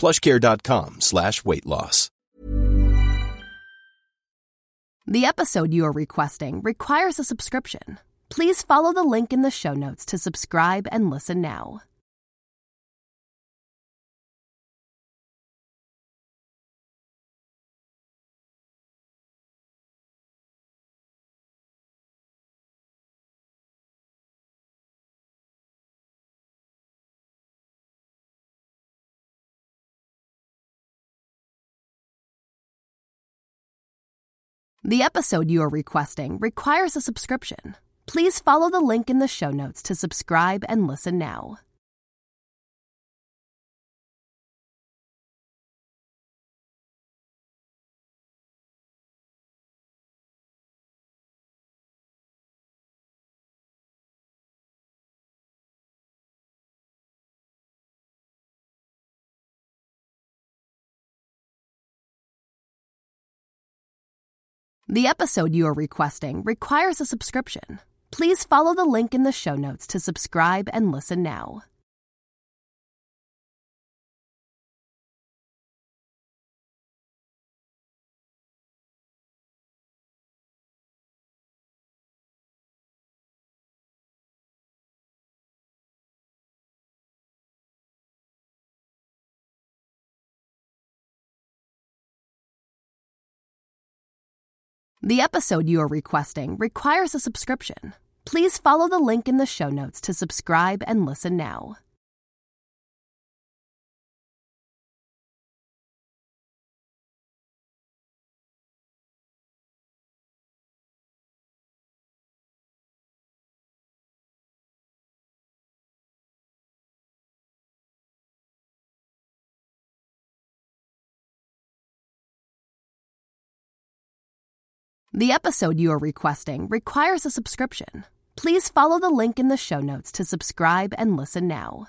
Plushcare.com slash weight loss. The episode you are requesting requires a subscription. Please follow the link in the show notes to subscribe and listen now. The episode you are requesting requires a subscription. Please follow the link in the show notes to subscribe and listen now. The episode you are requesting requires a subscription. Please follow the link in the show notes to subscribe and listen now. The episode you are requesting requires a subscription. Please follow the link in the show notes to subscribe and listen now. The episode you are requesting requires a subscription. Please follow the link in the show notes to subscribe and listen now.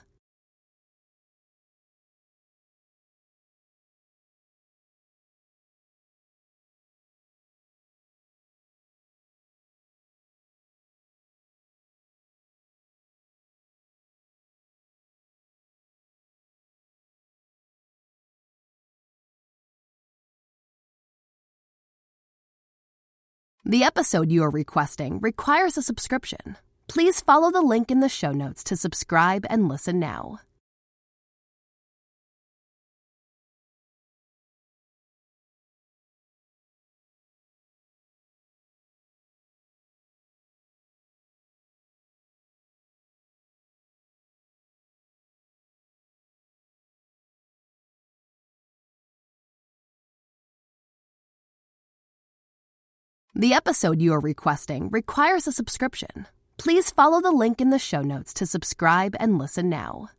The episode you are requesting requires a subscription. Please follow the link in the show notes to subscribe and listen now. The episode you are requesting requires a subscription. Please follow the link in the show notes to subscribe and listen now.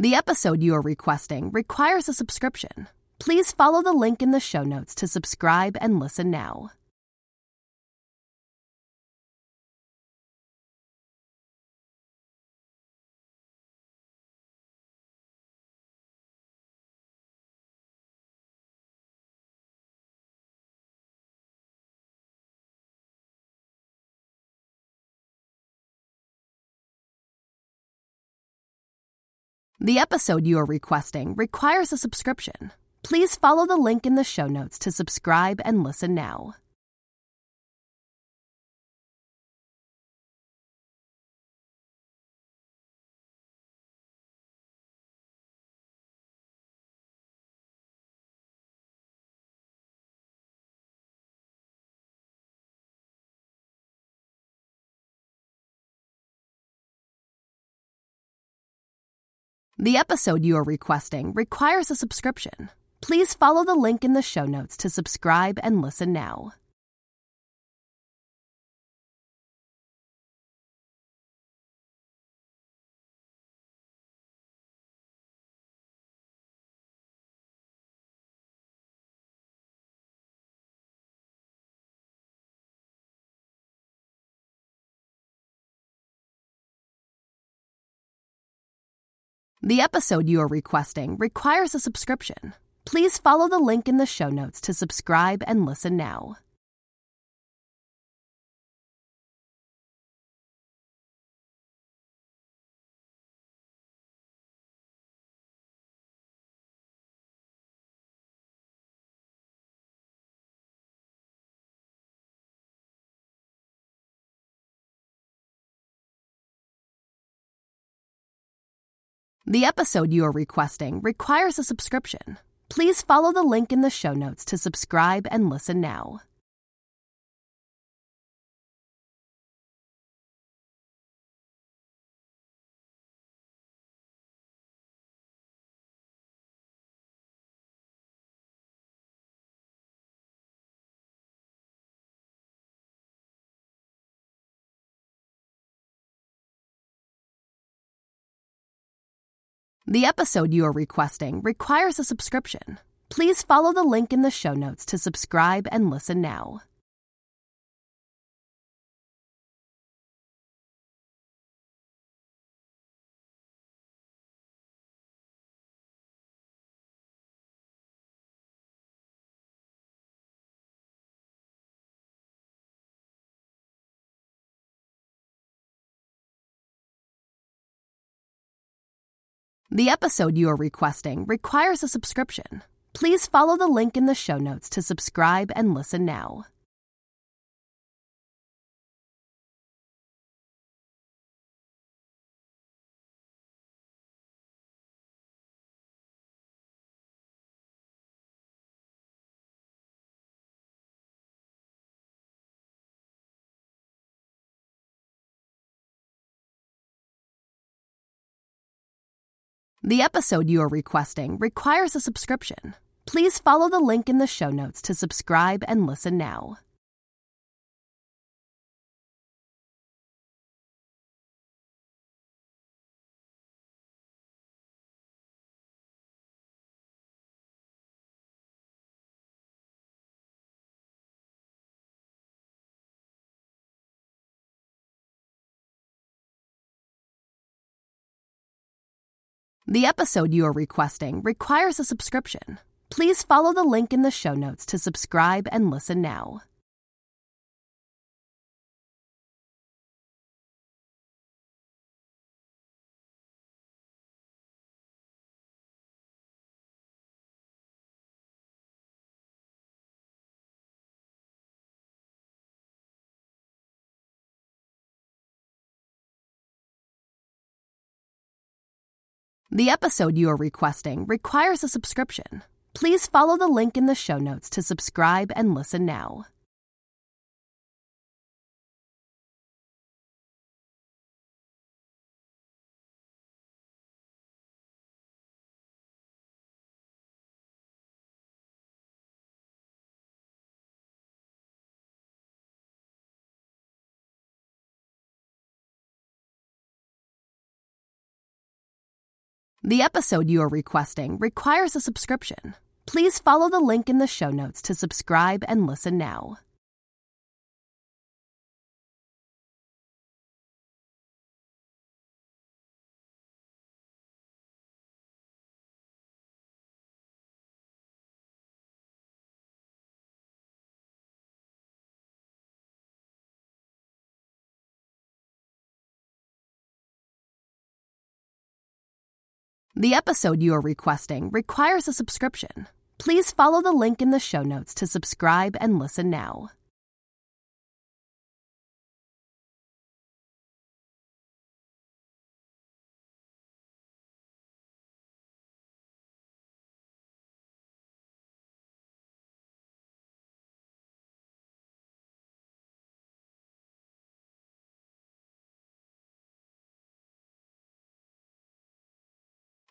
The episode you are requesting requires a subscription. Please follow the link in the show notes to subscribe and listen now. The episode you are requesting requires a subscription. Please follow the link in the show notes to subscribe and listen now. The episode you are requesting requires a subscription. Please follow the link in the show notes to subscribe and listen now. The episode you are requesting requires a subscription. Please follow the link in the show notes to subscribe and listen now. The episode you are requesting requires a subscription. Please follow the link in the show notes to subscribe and listen now. The episode you are requesting requires a subscription. Please follow the link in the show notes to subscribe and listen now. The episode you are requesting requires a subscription. Please follow the link in the show notes to subscribe and listen now. The episode you are requesting requires a subscription. Please follow the link in the show notes to subscribe and listen now. The episode you are requesting requires a subscription. Please follow the link in the show notes to subscribe and listen now. The episode you are requesting requires a subscription. Please follow the link in the show notes to subscribe and listen now. The episode you are requesting requires a subscription. Please follow the link in the show notes to subscribe and listen now. The episode you are requesting requires a subscription. Please follow the link in the show notes to subscribe and listen now.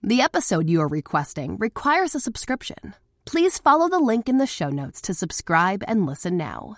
The episode you are requesting requires a subscription. Please follow the link in the show notes to subscribe and listen now.